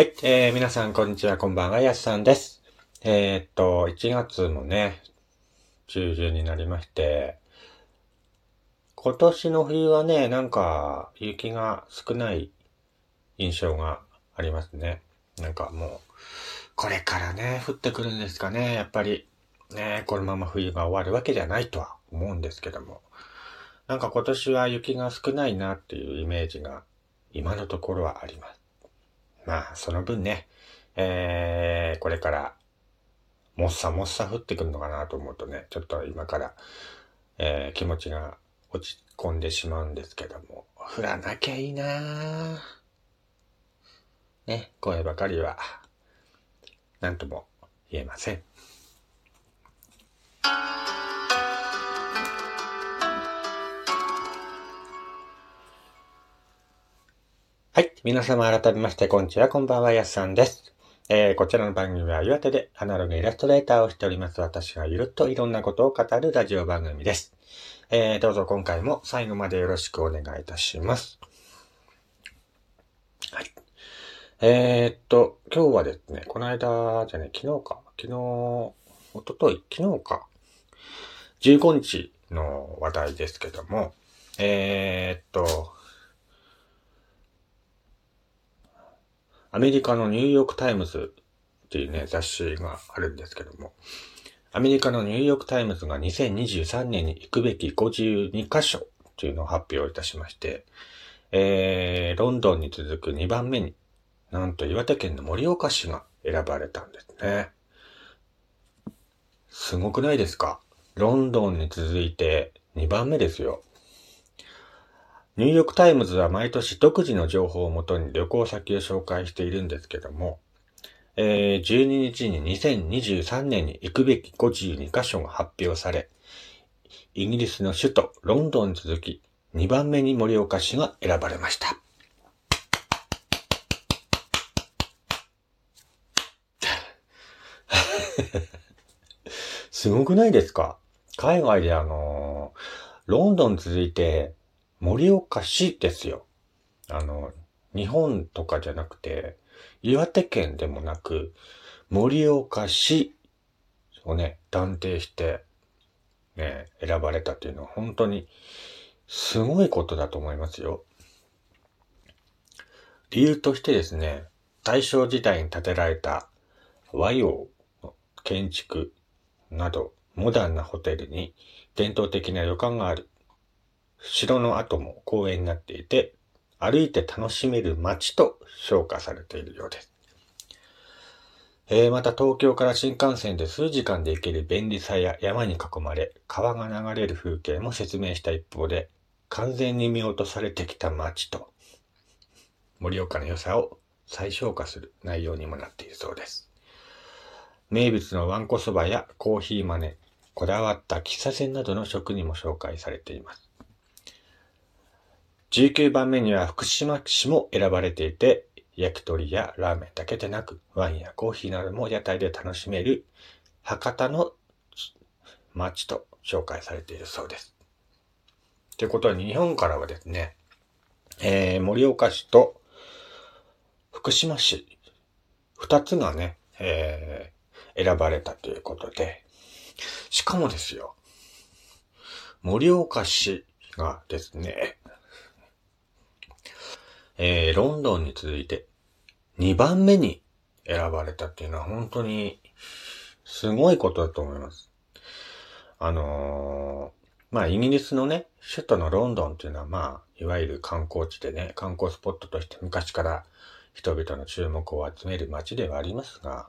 はい、えー、皆さんこんにちは、こんばんは、やすさんです。えー、っと、1月もね、中旬になりまして、今年の冬はね、なんか、雪が少ない印象がありますね。なんかもう、これからね、降ってくるんですかね、やっぱり。ね、このまま冬が終わるわけじゃないとは思うんですけども。なんか今年は雪が少ないなっていうイメージが今のところはあります。まあ、その分ね、えー、これから、もっさもっさ降ってくるのかなと思うとね、ちょっと今から、えー、気持ちが落ち込んでしまうんですけども、降らなきゃいいなぁね、声ばかりは、なんとも言えません。皆様改めまして、こんにちは、こんばんは、やすさんです。えー、こちらの番組は岩手でアナログイラストレーターをしております私がゆるっといろんなことを語るラジオ番組です。えー、どうぞ今回も最後までよろしくお願いいたします。はい。えー、っと、今日はですね、この間、じゃね、昨日か、昨日、おととい、昨日か、15日の話題ですけども、えー、っと、アメリカのニューヨークタイムズっていうね、雑誌があるんですけども、アメリカのニューヨークタイムズが2023年に行くべき52カ所というのを発表いたしまして、えー、ロンドンに続く2番目に、なんと岩手県の盛岡市が選ばれたんですね。すごくないですか？ロンドンに続いて2番目ですよ。ニューヨークタイムズは毎年独自の情報をもとに旅行先を紹介しているんですけども、えー、12日に2023年に行くべき52カ所が発表され、イギリスの首都ロンドンに続き2番目に盛岡市が選ばれました。すごくないですか？海外であのー、ロンドン続いて盛岡市ですよ。あの、日本とかじゃなくて、岩手県でもなく、盛岡市をね、断定して、ね、選ばれたというのは本当にすごいことだと思いますよ。理由としてですね、大正時代に建てられた和洋の建築など、モダンなホテルに伝統的な旅館がある。城の跡も公園になっていて、歩いて楽しめる街と評価されているようです。えー、また東京から新幹線で数時間で行ける便利さや山に囲まれ、川が流れる風景も説明した一方で、完全に見落とされてきた街と、盛岡の良さを再評価する内容にもなっているそうです。名物のわんこそばやコーヒーマネ、こだわった喫茶店などの食にも紹介されています。19番目には福島市も選ばれていて、焼き鳥やラーメンだけでなく、ワインやコーヒーなども屋台で楽しめる博多の街と紹介されているそうです。ということは日本からはですね、えー、盛岡市と福島市、二つがね、えー、選ばれたということで、しかもですよ、盛岡市がですね、えー、ロンドンに続いて2番目に選ばれたっていうのは本当にすごいことだと思います。あのー、まあイギリスのね、首都のロンドンっていうのはまあ、いわゆる観光地でね、観光スポットとして昔から人々の注目を集める街ではありますが、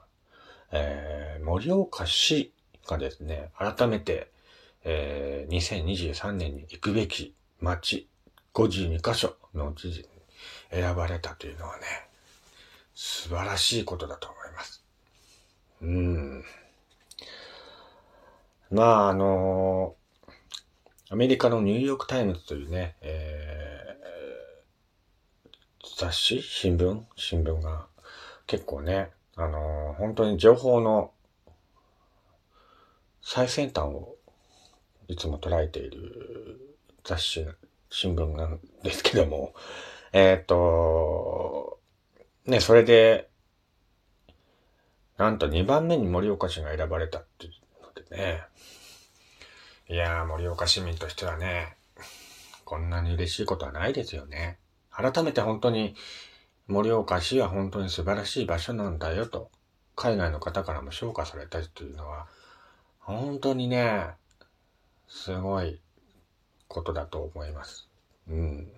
えー、盛岡市がですね、改めて、えー、2023年に行くべき街52カ所のうち選ばれたというのはね、素晴らしいことだと思います。うん。まあ、あのアメリカのニューヨークタイムズというね、えー、雑誌新聞？新聞が結構ね、あの本当に情報の最先端をいつも捉えている雑誌、新聞なんですけども、えっ、と、ね、それでなんと2番目に盛岡市が選ばれたっていうのでね。いやー、盛岡市民としてはね、こんなに嬉しいことはないですよね。改めて本当に盛岡市は本当に素晴らしい場所なんだよと、海外の方からも評価されたりというのは、本当にね、すごいことだと思います。うん。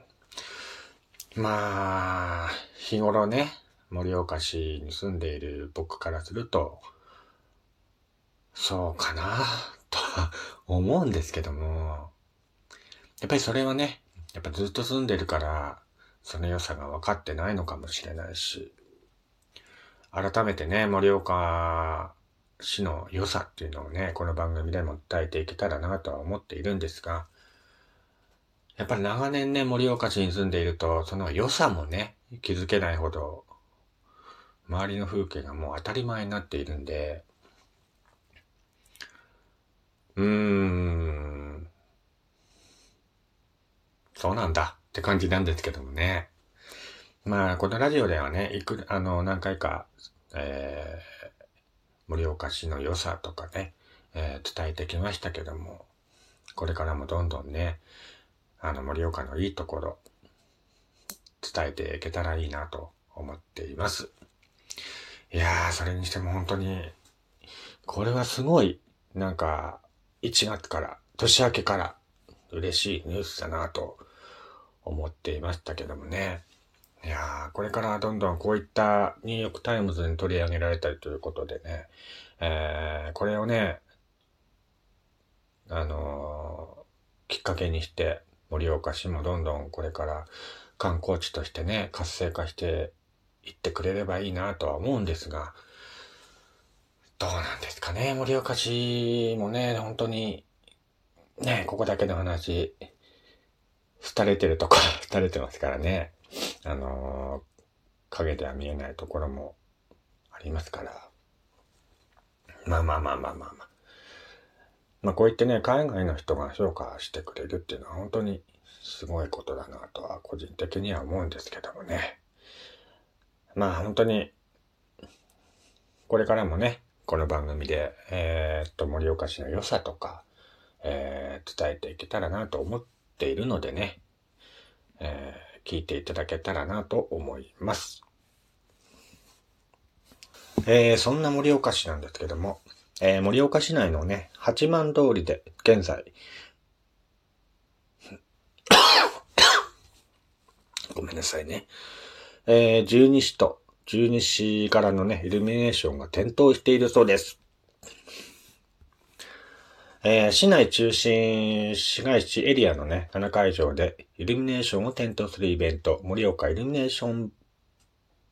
まあ、日頃ね、盛岡市に住んでいる僕からすると、そうかな、とは思うんですけども、やっぱりそれはね、やっぱずっと住んでるから、その良さが分かってないのかもしれないし、改めてね、盛岡市の良さっていうのをね、この番組でも伝えていけたらなとは思っているんですが、やっぱり長年ね、盛岡市に住んでいると、その良さもね、気づけないほど、周りの風景がもう当たり前になっているんで、うーん、そうなんだ。って感じなんですけどもね。まあ、このラジオではね、いく、あの、何回か、えー、盛岡市の良さとかね、えー、伝えてきましたけども、これからもどんどんね、あの、盛岡のいいところ、伝えていけたらいいなと思っています。いやー、それにしても本当に、これはすごい、なんか、1月から、年明けから嬉しいニュースだなと思っていましたけどもね。いやー、これからどんどんこういったニューヨークタイムズに取り上げられたりということでね、えー、これをね、あのー、きっかけにして、盛岡市もどんどんこれから観光地としてね、活性化していってくれればいいなとは思うんですが、どうなんですかね、盛岡市もね、本当に、ね、ここだけの話、廃れてるとこ、廃れてますからね。あのー、影では見えないところもありますから。まあまあまあまあまあまあ。まあこう言ってね、海外の人が評価してくれるっていうのは本当にすごいことだなとは個人的には思うんですけどもね。まあ本当に、これからもね、この番組で、えー、っと、盛岡市の良さとか、えー、伝えていけたらなと思っているのでね、えー、聞いていただけたらなと思います。えー、そんな盛岡市なんですけども、えー、盛岡市内のね、八幡通りで現在、ごめんなさいね。えー、十二市と十二市からのね、イルミネーションが点灯しているそうです。えー、市内中心市街地エリアのね、7会場でイルミネーションを点灯するイベント、盛岡イルミネーション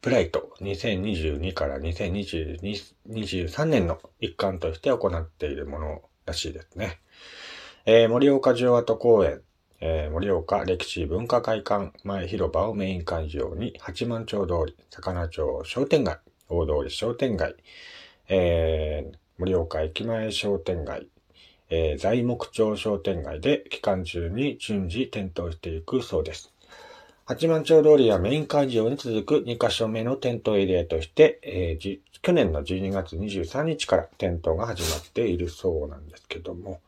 ブライト2022から2023年の一環として行っているものらしいですね。えー、盛岡城跡公園、えー、盛岡歴史文化会館前広場をメイン会場に八幡町通り、魚町商店街、大通り商店街、えー、盛岡駅前商店街、えー、材木町商店街で期間中に順次点灯していくそうです。八幡町通りやメイン会場に続く2カ所目の点灯エリアとして、えー、去年の12月23日から点灯が始まっているそうなんですけども、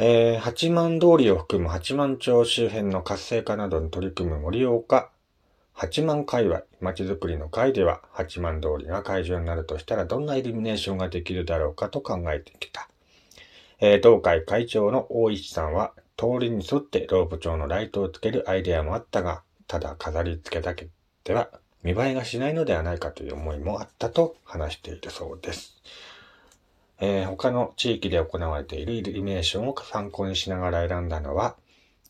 えー、八幡通りを含む八幡町周辺の活性化などに取り組む盛岡八幡界隈、街づくりの会では、八幡通りが会場になるとしたらどんなイルミネーションができるだろうかと考えてきた。えー、同会会長の大石さんは、通りに沿ってロープ調のライトをつけるアイデアもあったが、ただ飾り付けだけでは見栄えがしないのではないかという思いもあったと話しているそうです。えー、他の地域で行われているイルミネーションを参考にしながら選んだのは、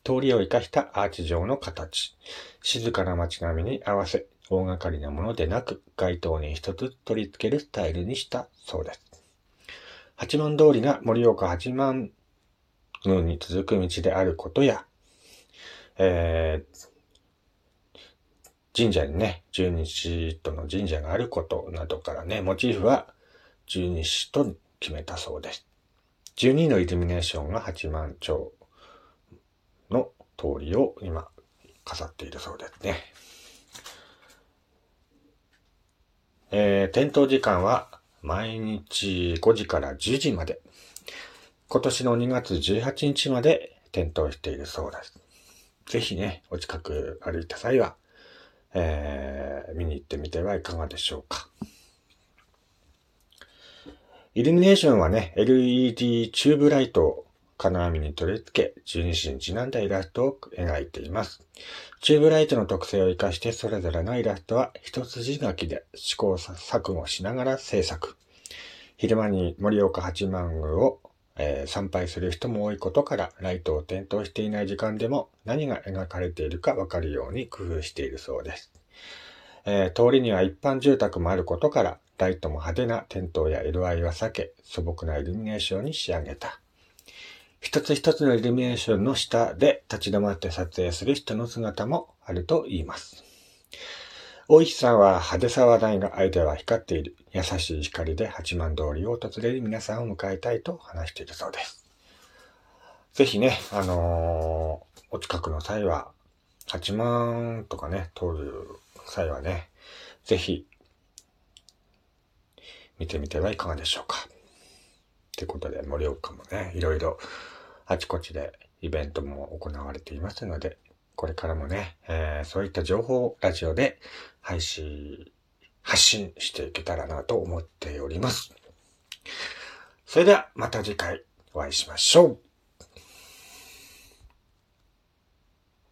通りを生かしたアーチ状の形。静かな街並みに合わせ、大掛かりなものでなく、街灯に一つ取り付けるスタイルにしたそうです。八幡通りが盛岡八幡宮に続く道であることや、えー、神社にね、十二支との神社があることなどからね、モチーフは十二支と決めたそうです。12のイルミネーションが八幡町の通りを今飾っているそうですね。えー、点灯時間は毎日5時から10時まで。今年の2月18日まで点灯しているそうです。ぜひね、お近く歩いた際は、えー、見に行ってみてはいかがでしょうか。イルミネーションはね、LED チューブライトを金網に取り付け、十二支にちなんだイラストを描いています。チューブライトの特性を活かしてそれぞれのイラストは一筋書きで試行錯誤しながら制作。昼間に盛岡八幡宮を、えー、参拝する人も多いことから、ライトを点灯していない時間でも何が描かれているかわかるように工夫しているそうです。えー、通りには一般住宅もあることから、ライトも派手な点灯や色合いは避け、素朴なイルミネーションに仕上げた。一つ一つのイルミネーションの下で立ち止まって撮影する人の姿もあると言います。大石さんは派手さはないがアイデアは光っている。優しい光で八幡通りを訪れる皆さんを迎えたいと話しているそうです。ぜひね、あのー、お近くの際は、八幡とかね、通る際はね、ぜひ、見てみてはいかがでしょうか。ということで、盛岡もね、いろいろあちこちでイベントも行われていますので、これからもね、えー、そういった情報をラジオで配信、発信していけたらなと思っております。それではまた次回お会いしましょう。